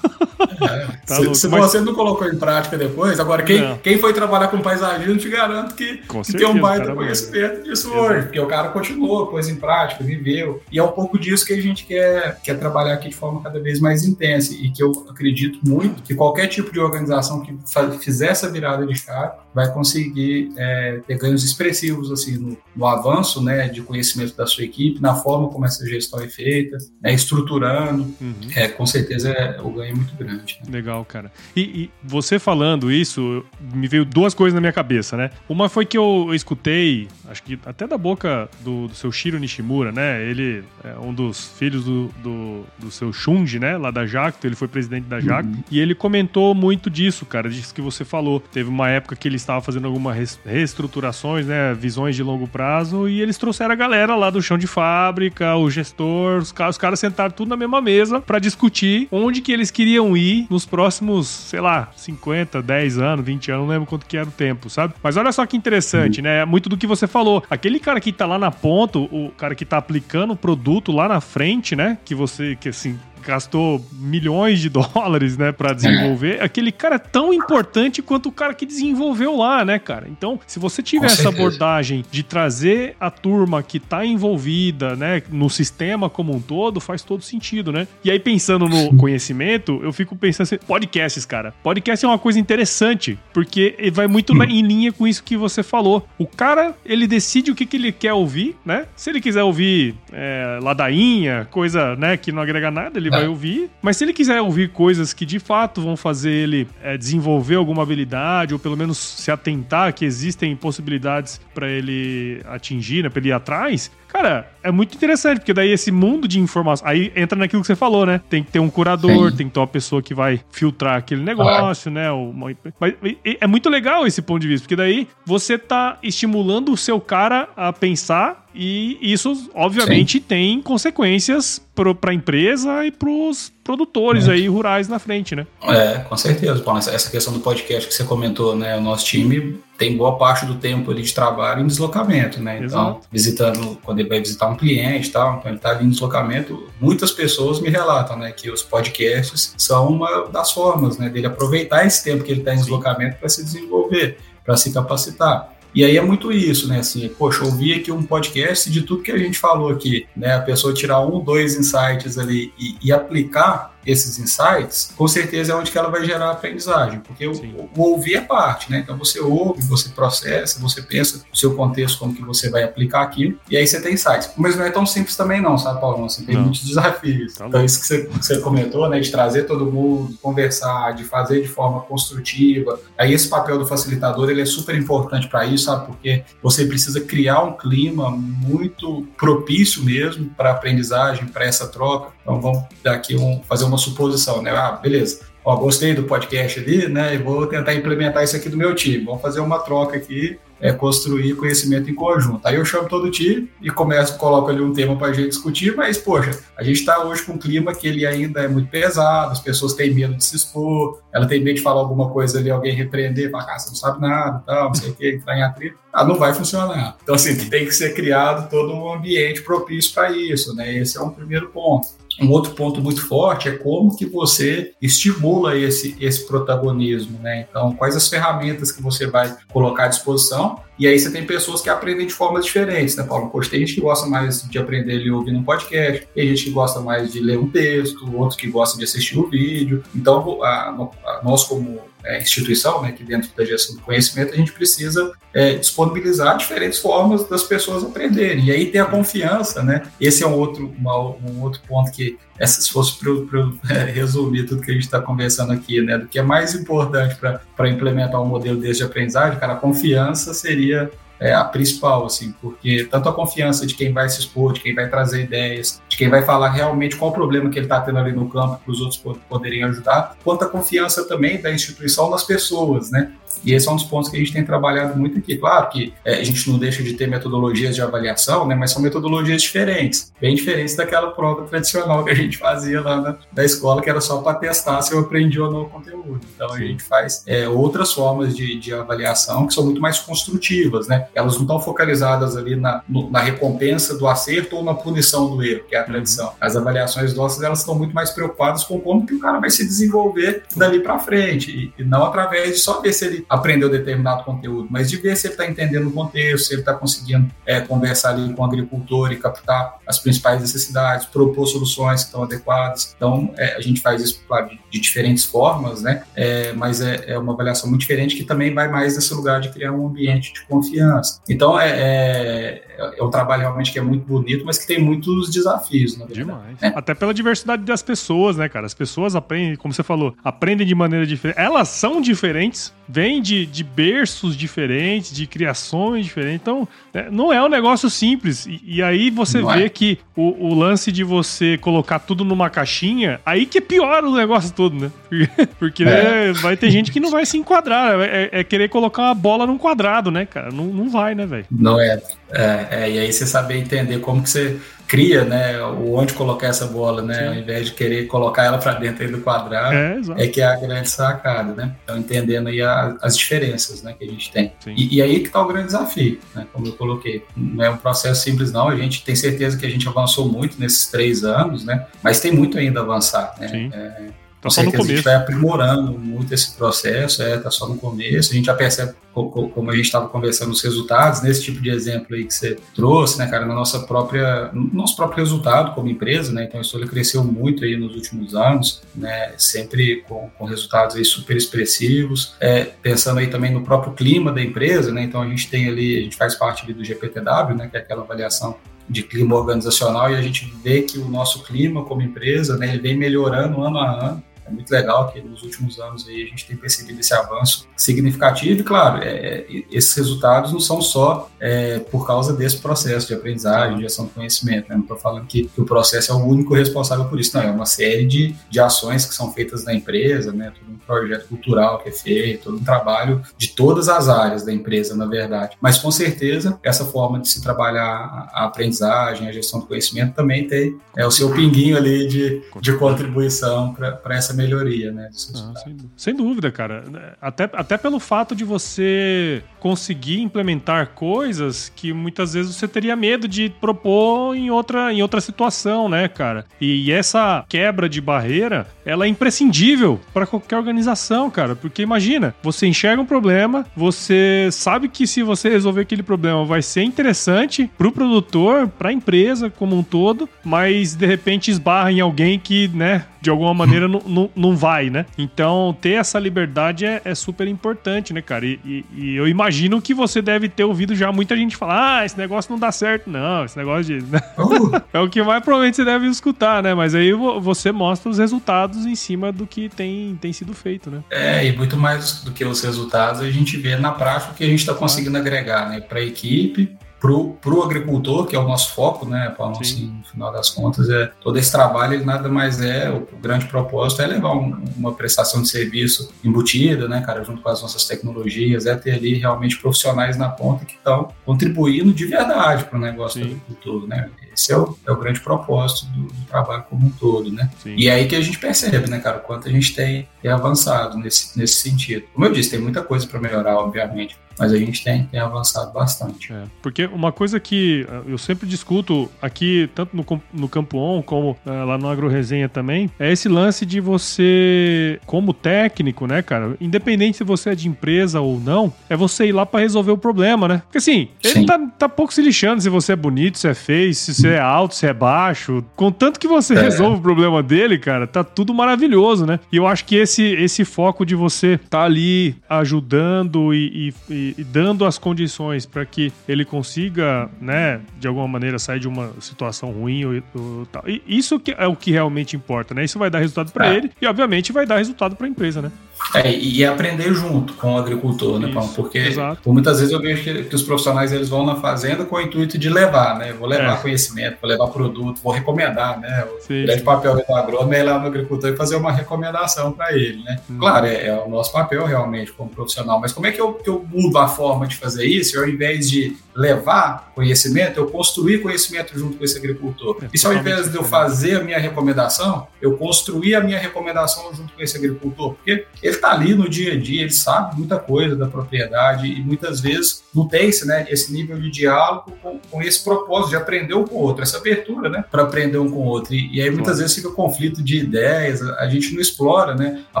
É. tá se, se Mas... você não colocou em prática depois, agora quem, quem foi trabalhar com paisagismo, te garanto que, Com que tem um baita conhecimento disso hoje, porque o cara continuou, pôs em prática, viveu. E é um pouco disso que a gente quer, quer trabalhar aqui de forma cada vez mais intensa e que eu acredito muito que qualquer tipo de organização que fizer essa virada de chave vai conseguir é, ter ganhos expressivos assim no, no, avanço né, de conhecimento da sua equipe, na forma como essa gestão é feita, né, estruturando. Uhum. É, com certeza é, o ganho é muito grande. Né? Legal, cara. E, e, você falando isso, me veio duas coisas na minha cabeça, né? Uma foi que eu, escutei, acho que até da boca do, do, seu Shiro Nishimura, né? Ele é um dos filhos do, do, do seu Shunji, né? Lá da Jacto, ele foi presidente da Jacto. Uhum. E ele comentou muito disso, cara, disso que você falou. Teve uma época que ele estava fazendo algumas reestruturações, né? Visões de longo prazo, e eles trouxeram a galera lá do chão de fábrica, o gestor, os caras, os caras sentaram tudo na mesma mesa para discutir onde que eles queriam ir nos próximos, sei lá, 50, 10 anos, 20 anos, não lembro quanto que era o tempo, sabe? Mas olha só que interessante, uhum. né? É muito do que você falou. Aquele cara que tá lá na ponta, o cara que tá aplicando o produto lá na frente, né? Que você, que assim, gastou milhões de dólares, né, para desenvolver, é. aquele cara é tão importante quanto o cara que desenvolveu lá, né, cara? Então, se você tiver essa abordagem de trazer a turma que tá envolvida, né, no sistema como um todo, faz todo sentido, né? E aí, pensando no conhecimento, eu fico pensando assim, podcasts, cara. Podcast é uma coisa interessante, porque vai muito hum. em linha com isso que você falou. O cara, ele decide o que, que ele quer ouvir, né? Se ele quiser ouvir é, ladainha, coisa, né, que não agrega nada, ele vai ouvir. Mas se ele quiser ouvir coisas que de fato vão fazer ele é, desenvolver alguma habilidade, ou pelo menos se atentar que existem possibilidades para ele atingir, né, para ele ir atrás, Cara, é muito interessante, porque daí esse mundo de informação. Aí entra naquilo que você falou, né? Tem que ter um curador, Sim. tem que ter uma pessoa que vai filtrar aquele negócio, ah. né? Uma... Mas é muito legal esse ponto de vista, porque daí você tá estimulando o seu cara a pensar e isso, obviamente, Sim. tem consequências para a empresa e para os produtores é. aí rurais na frente, né? É, com certeza, Paulo. Essa questão do podcast que você comentou, né? O nosso time tem boa parte do tempo ali de trabalho em deslocamento, né? Então, Exato. visitando, quando ele vai visitar um cliente e tal, então ele está ali em deslocamento, muitas pessoas me relatam, né, que os podcasts são uma das formas, né, dele aproveitar esse tempo que ele está em deslocamento para se desenvolver, para se capacitar. E aí é muito isso, né? Assim, poxa, ouvir aqui um podcast de tudo que a gente falou aqui, né? A pessoa tirar um, dois insights ali e, e aplicar esses insights, com certeza é onde que ela vai gerar aprendizagem, porque o, o, ouvir é parte, né? Então você ouve, você processa, você pensa no seu contexto como que você vai aplicar aquilo, e aí você tem insights. Mas não é tão simples também não, sabe, Paulo? Assim, tem não. muitos desafios. Tá então isso que você, que você, comentou, né? De trazer todo mundo, conversar, de fazer de forma construtiva. Aí esse papel do facilitador, ele é super importante para isso, sabe? Porque você precisa criar um clima muito propício mesmo para aprendizagem, para essa troca. Então vamos dar aqui um, fazer um uma suposição, né? Ah, beleza. Ó, gostei do podcast ali, né? E vou tentar implementar isso aqui do meu time. Vamos fazer uma troca aqui, é, construir conhecimento em conjunto. Aí eu chamo todo o time e começo, coloco ali um tema para a gente discutir, mas, poxa, a gente está hoje com um clima que ele ainda é muito pesado, as pessoas têm medo de se expor, ela tem medo de falar alguma coisa ali, alguém repreender, falar, ah, você não sabe nada, tal, não sei o que, entrar em atrito. Ah, não vai funcionar. Então, assim, tem que ser criado todo um ambiente propício para isso, né? Esse é um primeiro ponto. Um outro ponto muito forte é como que você estimula esse, esse protagonismo, né? Então, quais as ferramentas que você vai colocar à disposição e aí você tem pessoas que aprendem de formas diferentes, né, Paulo? Poxa, tem gente que gosta mais de aprender ali ouvindo um podcast, tem gente que gosta mais de ler um texto, outros que gostam de assistir um vídeo. Então, a, a, nós como é, instituição, né, que dentro da gestão do conhecimento a gente precisa é, disponibilizar diferentes formas das pessoas aprenderem. E aí tem a confiança, né? Esse é um outro, uma, um outro ponto que, essa, se fosse para é, resumir tudo que a gente está conversando aqui, né, do que é mais importante para implementar um modelo desse de aprendizagem, cara, a confiança seria é a principal, assim, porque tanto a confiança de quem vai se expor, de quem vai trazer ideias, de quem vai falar realmente qual o problema que ele está tendo ali no campo para os outros poderem ajudar, quanto a confiança também da instituição nas pessoas, né? E esse é um dos pontos que a gente tem trabalhado muito aqui. Claro que é, a gente não deixa de ter metodologias de avaliação, né, mas são metodologias diferentes, bem diferentes daquela prova tradicional que a gente fazia lá na, da escola, que era só para testar se eu aprendi ou não o conteúdo. Então a gente faz é, outras formas de, de, avaliação que são muito mais construtivas, né? Elas não estão focalizadas ali na, no, na recompensa do acerto ou na punição do erro, que é a tradição. Uhum. As avaliações nossas elas estão muito mais preocupadas com como que o cara vai se desenvolver dali para frente e, e não através de só ver se ele aprendeu determinado conteúdo, mas de ver se ele está entendendo o contexto, se ele está conseguindo é, conversar ali com o agricultor e captar as principais necessidades, propor soluções que estão adequadas. Então, é, a gente faz isso, claro, de, de diferentes formas, né? É, mas é, é, uma avaliação muito diferente que também vai mais nesse lugar de criar um ambiente de confiança. Então, é, é, é um trabalho realmente que é muito bonito, mas que tem muitos desafios, na verdade. Demais. É. Até pela diversidade das pessoas, né, cara? As pessoas aprendem, como você falou, aprendem de maneira diferente. Elas são diferentes, vêm de, de berços diferentes, de criações diferentes. Então, né, não é um negócio simples. E, e aí você não vê é. que o, o, lance de você colocar tudo numa caixinha, aí que é pior o negócio todo, né? Porque, é. né, vai ter gente que não vai se enquadrar. É, é, querer colocar uma bola num quadrado, né, cara? Não, não vai, né, velho? Não é. é. É, e aí você saber entender como que você cria, né, o onde colocar essa bola, né, Sim. ao invés de querer colocar ela para dentro do quadrado, é, é, que é a grande sacada, né? Então entendendo aí a, as diferenças, né, que a gente tem. E, e, aí que está o grande desafio, né, como eu coloquei. Não é um processo simples não. A gente tem certeza que a gente avançou muito nesses três anos, né? Mas tem muito ainda a avançar, né? É, Tá só no começo. A gente vai aprimorando muito esse processo, é, tá só no começo. A gente já percebe, como a gente estava conversando, os resultados, nesse tipo de exemplo aí que você trouxe, né, cara, na nossa própria, no nosso próprio resultado como empresa, né, então a Estolha cresceu muito aí nos últimos anos, né, sempre com, com resultados aí super expressivos, é, pensando aí também no próprio clima da empresa, né, então a gente tem ali, a gente faz parte ali do GPTW, né, que é aquela avaliação de clima organizacional e a gente vê que o nosso clima como empresa, né, ele vem melhorando ano a ano, é muito legal que nos últimos anos aí a gente tem percebido esse avanço significativo e, claro, é, esses resultados não são só é, por causa desse processo de aprendizagem, de gestão de conhecimento. Né? Não estou falando que, que, o processo é o único responsável por isso, não. É uma série de, de ações que são feitas na empresa, né? todo um projeto cultural que é feito, todo um trabalho de todas as áreas da empresa, na verdade. Mas, com certeza, essa forma de se trabalhar a aprendizagem, a gestão do conhecimento também tem é, o seu pinguinho ali de, de contribuição para essa essa melhoria, né? Ah, sem, sem, dúvida, cara. Até, até pelo fato de você conseguir implementar coisas que muitas vezes você teria medo de propor em outra, em outra situação, né, cara? E, e essa quebra de barreira, ela é imprescindível para qualquer organização, cara. Porque imagina, você enxerga um problema, você sabe que se você resolver aquele problema vai ser interessante pro produtor, pra empresa como um todo, mas de repente esbarra em alguém que, né, de alguma maneira não, não, não vai, né? Então, ter essa liberdade é, é super importante, né, cara? E, e, e, eu imagino que você deve ter ouvido já muita gente falar: ah, esse negócio não dá certo, não, esse negócio de. Uh. é o que mais provavelmente você deve escutar, né? Mas aí você mostra os resultados em cima do que tem, tem sido feito, né? É, e muito mais do que os resultados, a gente vê na prática o que a gente está conseguindo agregar, né? Para a equipe, para o agricultor, que é o nosso foco, né, Paulo, assim, no final das contas, é todo esse trabalho, ele nada mais é, o, o grande propósito é levar um, uma prestação de serviço embutida, né, cara, junto com as nossas tecnologias, é ter ali realmente profissionais na ponta que estão contribuindo de verdade para o negócio Sim. do agricultor, né. Esse é o, é o grande propósito do, do trabalho como um todo, né. Sim. E é aí que a gente percebe, né, cara, o quanto a gente tem, tem avançado nesse, nesse sentido. Como eu disse, tem muita coisa para melhorar, obviamente, mas a gente tem, tem avançado bastante. É, porque uma coisa que eh, eu sempre discuto aqui, tanto no, no Campo On como uh, lá no Agro Resenha também, é esse lance de você, como técnico, né, cara, independente se você é de empresa ou não, é você ir lá para resolver o problema, né? Porque assim, ele tá, tá pouco se lixando se você é bonito, se é feio, se você é alto, se é baixo. Contanto que você é. resolve o problema dele, cara, tá tudo maravilhoso, né? E eu acho que esse, esse foco de você tá ali ajudando e, e e, dando as condições para que ele consiga, né, de alguma maneira sair de uma situação ruim ou, ou tal. E isso que é o que realmente importa, né? Isso vai dar resultado para é. ele e obviamente vai dar resultado para a empresa, né? É, e aprender junto com o agricultor, né, Paulo? Porque por muitas vezes eu vejo que, que, os profissionais eles vão na fazenda com o intuito de levar, né? vou levar é. conhecimento para levar produto, vou recomendar, né? O sim, grande sim. papel do agrônomo é ir lá no agricultor e fazer uma recomendação para ele, né? Hum. Claro, é, é, o nosso papel realmente como profissional, mas como é que eu, que eu mudo a forma de fazer isso? Eu, ao invés de levar conhecimento, eu construir conhecimento junto com esse agricultor. É, e se ao invés de eu fazer a minha recomendação, eu construir a minha recomendação junto com esse agricultor, porque ele está ali no dia a dia, ele sabe muita coisa da propriedade e muitas vezes não tem esse, né, esse nível de diálogo com, com esse propósito de aprender um com o outro, essa abertura, né, para aprender um com o outro. E, e aí muitas vezes fica conflito de ideias, a, a, gente não explora, né, a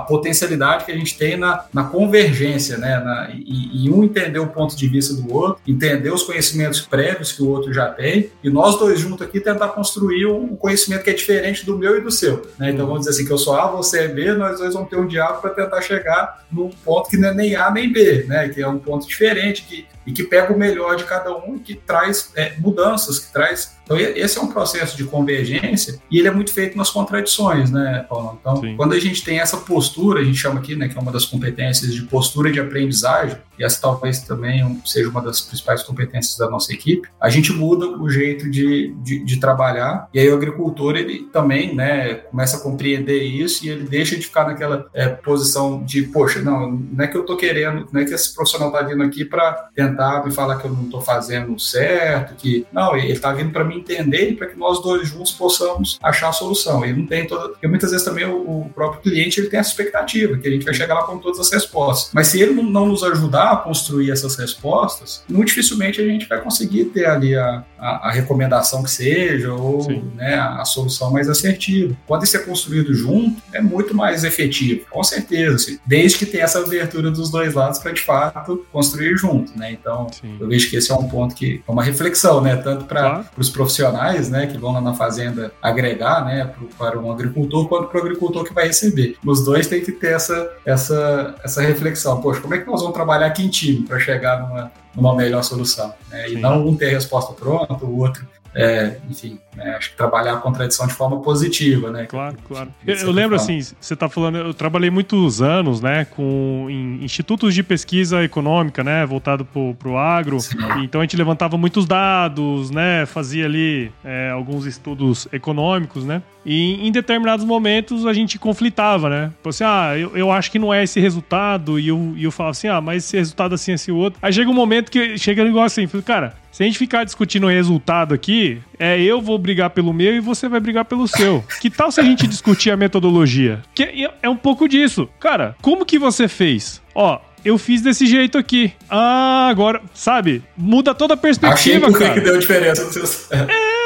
potencialidade que a gente tem na, na convergência, né, na, e, e um entender o ponto de vista do outro, entender os conhecimentos prévios que o outro já tem, e nós dois juntos aqui tentar construir um conhecimento que é diferente do meu e do seu. Né? Então vamos dizer assim, que eu sou A, você é B, nós dois vamos ter um diálogo para tentar chegar num ponto que não é nem A nem B, né? que é um ponto diferente, que e que pega o melhor de cada um e que traz é, mudanças, que traz. Então, esse é um processo de convergência e ele é muito feito nas contradições, né, Paulo? Então, Sim. quando a gente tem essa postura, a gente chama aqui, né, que é uma das competências de postura de aprendizagem, e essa talvez também seja uma das principais competências da nossa equipe, a gente muda o jeito de, de, de trabalhar e aí o agricultor, ele também, né, começa a compreender isso e ele deixa de ficar naquela é, posição de, poxa, não, não é que eu tô querendo, não é que esse profissional tá vindo aqui para tentar me falar que eu não estou fazendo certo, que não, ele está vindo para me entender e para que nós dois juntos possamos achar a solução. Ele não tem toda, porque muitas vezes também o, o, próprio cliente ele tem essa expectativa que a gente vai chegar lá com todas as respostas. Mas se ele não, não nos ajudar a construir essas respostas, muito dificilmente a gente vai conseguir ter ali a, a, a recomendação que seja ou né, a, a, solução mais assertiva. Quando isso é construído junto, é muito mais efetivo, com certeza, assim, desde que tenha essa abertura dos dois lados para de fato construir junto, né? Então, Sim. eu vejo que esse é um ponto que é uma reflexão, né? Tanto para claro. os profissionais, né, que vão lá na fazenda agregar, né, pro, para um agricultor, quanto para o agricultor que vai receber. Os dois têm que ter essa, essa, essa reflexão. Poxa, como é que nós vamos trabalhar aqui em time para chegar numa, numa melhor solução? Né? E não um ter a resposta pronta, o outro é, enfim, né, acho que trabalhar a contradição de forma positiva, né? Claro, claro. Eu, eu lembro assim, você está falando, eu trabalhei muitos anos, né, com em institutos de pesquisa econômica, né, voltado para o agro. Sim. Então a gente levantava muitos dados, né, fazia ali é, alguns estudos econômicos, né. E em determinados momentos a gente conflitava, né? Tipo assim, ah, eu, eu acho que não é esse resultado, e eu, e eu falava assim, ah, mas esse resultado assim, esse outro. Aí chega um momento que chega um negócio assim, cara, se a gente ficar discutindo o resultado aqui, é eu vou brigar pelo meu e você vai brigar pelo seu. Que tal se a gente discutir a metodologia? Que é, é um pouco disso. Cara, como que você fez? Ó, eu fiz desse jeito aqui. Ah, agora, sabe? Muda toda a perspectiva, Achei cara. que deu diferença seu...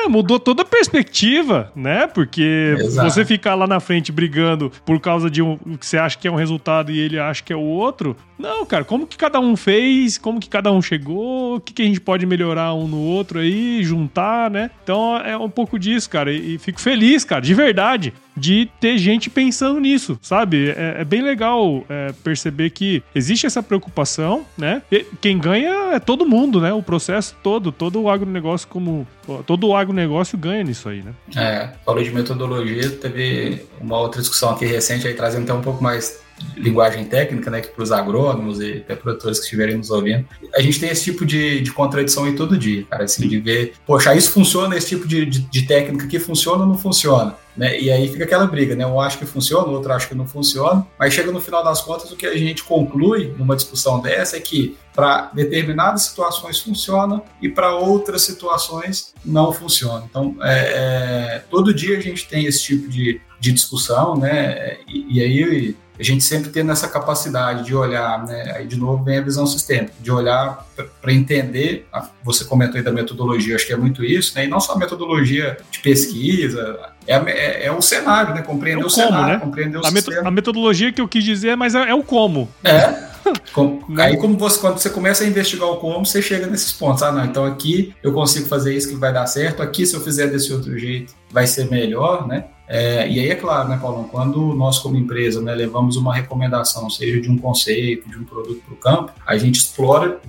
É, mudou toda a perspectiva, né? Porque Exato. você ficar lá na frente brigando por causa de um que você acha que é um resultado e ele acha que é o outro. Não, cara, como que cada um fez, como que cada um chegou, o que, que a gente pode melhorar um no outro aí, juntar, né? Então é um pouco disso, cara. E, fico feliz, cara, de verdade de ter gente pensando nisso, sabe? É, é bem legal é, perceber que existe essa preocupação, né? E quem ganha é todo mundo, né? O processo todo, todo o agronegócio como... Todo o agronegócio ganha nisso aí, né? É, falou de metodologia, teve uma outra discussão aqui recente aí, trazendo até um pouco mais linguagem técnica, né, que para os agrônomos e até produtores que estiverem nos ouvindo, a gente tem esse tipo de, de contradição aí todo dia, cara, assim, de ver, poxa, isso funciona, esse tipo de, de, de técnica aqui funciona ou não funciona? Né? E aí fica aquela briga, né? Um acha que funciona, o outro acha que não funciona, mas chega no final das contas, o que a gente conclui numa discussão dessa é que para determinadas situações funciona e para outras situações não funciona. Então, é, é, todo dia a gente tem esse tipo de, de discussão, né? E, e aí a gente sempre tendo essa capacidade de olhar, né? Aí de novo vem a visão sistêmica, de olhar para entender. Você comentou aí da metodologia, acho que é muito isso, né? E não só a metodologia de pesquisa, é, é, é o cenário, né? Compreender é o, o como, cenário, né? compreender o a, meto a metodologia que eu quis dizer, mas é, é o como. É. Com, aí, como você, quando você começa a investigar o como, você chega nesses pontos. Ah, não, então aqui eu consigo fazer isso que vai dar certo, aqui se eu fizer desse outro jeito vai ser melhor, né? É, e aí é claro, né, Paulo, quando nós como empresa né, levamos uma recomendação, seja de um conceito, de um produto para o campo, a gente explora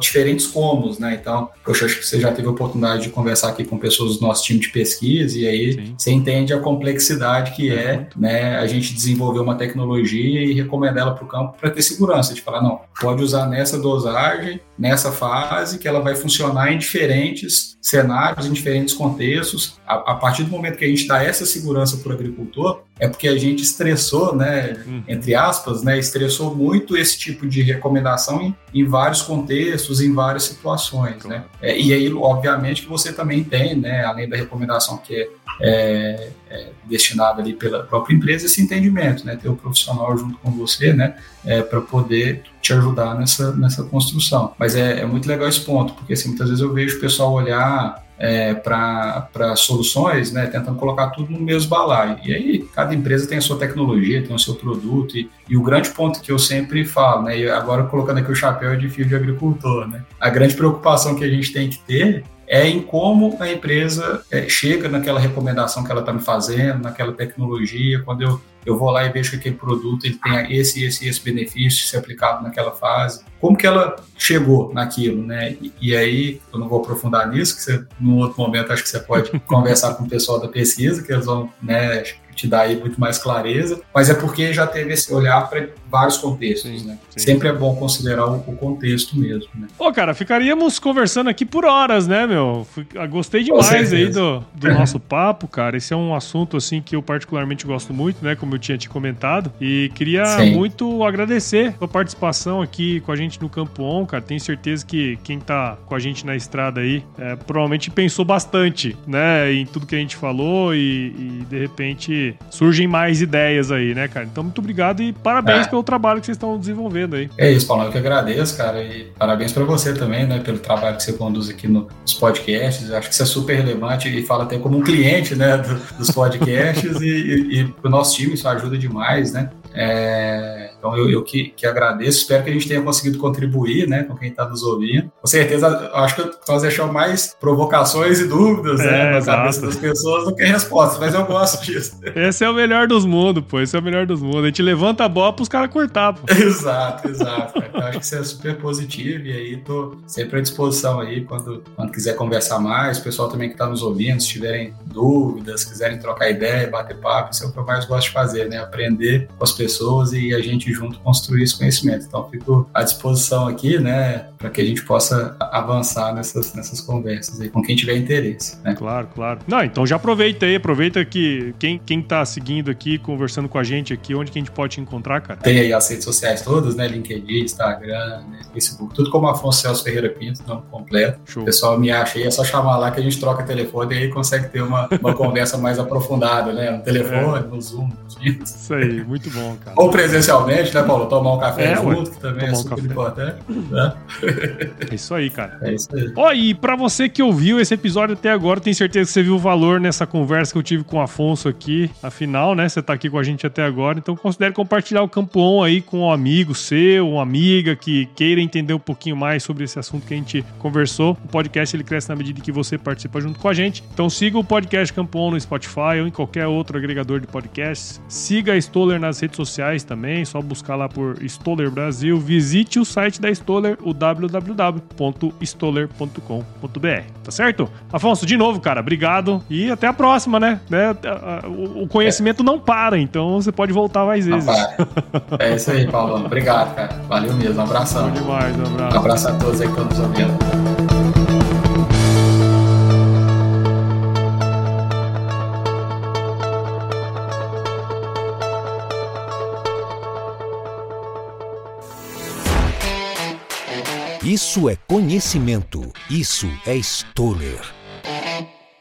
diferentes comos, né? Então, poxa, acho que você já teve a oportunidade de conversar aqui com pessoas do nosso time de pesquisa e aí Sim. você entende a complexidade que é, né, a gente desenvolver uma tecnologia e recomendar ela para o campo para ter segurança, de falar, não, pode usar nessa dosagem, nessa fase, que ela vai funcionar em diferentes cenários, em diferentes contextos. A, a partir do momento que a gente dá essa segurança para o agricultor, é porque a gente estressou, né, hum. entre aspas, né, estressou muito esse tipo de recomendação em, em vários contextos, em várias situações, né. É, e aí, obviamente, que você também tem, né, além da recomendação que é, é, é destinada ali pela própria empresa, esse entendimento, né, ter o profissional junto com você, né, é, para poder te ajudar nessa, nessa construção. Mas é, é muito legal esse ponto, porque assim, muitas vezes eu vejo o pessoal olhar é, para soluções, né, tentando colocar tudo no mesmo balaio. E aí, cada empresa tem a sua tecnologia, tem o seu produto, e, e o grande ponto que eu sempre falo, né, e agora colocando aqui o chapéu de filho de agricultor, né, a grande preocupação que a gente tem que ter é em como a empresa é, chega naquela recomendação que ela está me fazendo, naquela tecnologia, quando eu eu vou lá e vejo que aquele produto ele tem esse, esse, esse benefício se aplicado naquela fase. Como que ela chegou naquilo, né? E, e aí, eu não vou aprofundar nisso, que você, num outro momento, acho que você pode conversar com o pessoal da pesquisa, que eles vão, né, te dá aí muito mais clareza, mas é porque já teve esse olhar para vários contextos, sim, né? Sim. Sempre é bom considerar o, o contexto mesmo, né? Pô, cara, ficaríamos conversando aqui por horas, né, meu? Ah, gostei demais aí do, do nosso papo, cara. Esse é um assunto, assim, que eu particularmente gosto muito, né? Como eu tinha te comentado. E queria sim. muito agradecer a participação aqui com a gente no Campo On, cara. Tenho certeza que quem tá com a gente na estrada aí é, provavelmente pensou bastante, né? Em tudo que a gente falou e, e de repente surgem mais ideias aí, né, cara? Então, muito obrigado e parabéns é. pelo trabalho que vocês estão desenvolvendo aí. É isso, Paulo, eu que agradeço, cara, e parabéns para você também, né, pelo trabalho que você conduz aqui nos podcasts. Eu acho que isso é super relevante e fala até como um cliente, né, do, dos podcasts e, e, e para o nosso time isso ajuda demais, né? É, então eu, eu que, que, agradeço, espero que a gente tenha conseguido contribuir né, com quem está nos ouvindo. Com certeza, acho que nós deixamos mais provocações e dúvidas né, é, né, na exato. cabeça das pessoas do que respostas, mas eu gosto disso. Esse é o melhor dos mundos, pô. Esse é o melhor dos mundos. A gente levanta a bola para os caras cortar, pô. Exato, exato. Então, acho que isso é super positivo e aí tô sempre à disposição aí quando, quando quiser conversar mais. O pessoal também que está nos ouvindo, se tiverem dúvidas, quiserem trocar ideia, bater papo, isso é o que eu mais gosto de fazer, né? Aprender com as pessoas e a gente junto construir esse conhecimento. Então, fico à disposição aqui, né, para que a gente possa avançar nessas, nessas conversas aí com quem tiver interesse. Né? Claro, claro. Não, então já aproveita aí, aproveita que quem, quem tá seguindo aqui, conversando com a gente aqui, onde que a gente pode te encontrar, cara? Tem aí as redes sociais todas, né, LinkedIn, Instagram, né, Facebook, tudo como Afonso Celso Ferreira Pinto, nome completo. Show. O pessoal me acha aí, é só chamar lá que a gente troca telefone e aí consegue ter uma, uma conversa mais aprofundada, né, no telefone, é. no Zoom, Isso aí, muito bom, cara. Ou presencialmente, né, Paulo? Tomar um café é, junto, ué. que também é é super um importante. Né? É isso aí, cara. É isso aí. Ó, e pra você que ouviu esse episódio até agora, tenho certeza que você viu o valor nessa conversa que eu tive com o Afonso aqui. Afinal, né, você tá aqui com a gente até agora, então considere compartilhar o Campo On aí com um amigo seu, uma amiga que queira entender um pouquinho mais sobre esse assunto que a gente conversou. O podcast ele cresce na medida que você participa junto com a gente. Então siga o podcast Campo On no Spotify ou em qualquer outro agregador de podcasts. Siga a Stoller nas redes sociais também, só buscar lá por Stoller Brasil. Visite o site da Stoller, o www.stoller.com.br. Tá certo? Afonso, de novo, cara, obrigado e até a próxima, né? né? O conhecimento é. não para, então você pode voltar mais vezes. É isso aí, Paulo. Obrigado, cara. Valeu mesmo. Um abração. Demais, um abraço. Um abraço a todos aí que estão nos ouvindo. Isso é conhecimento. Isso é Stoller.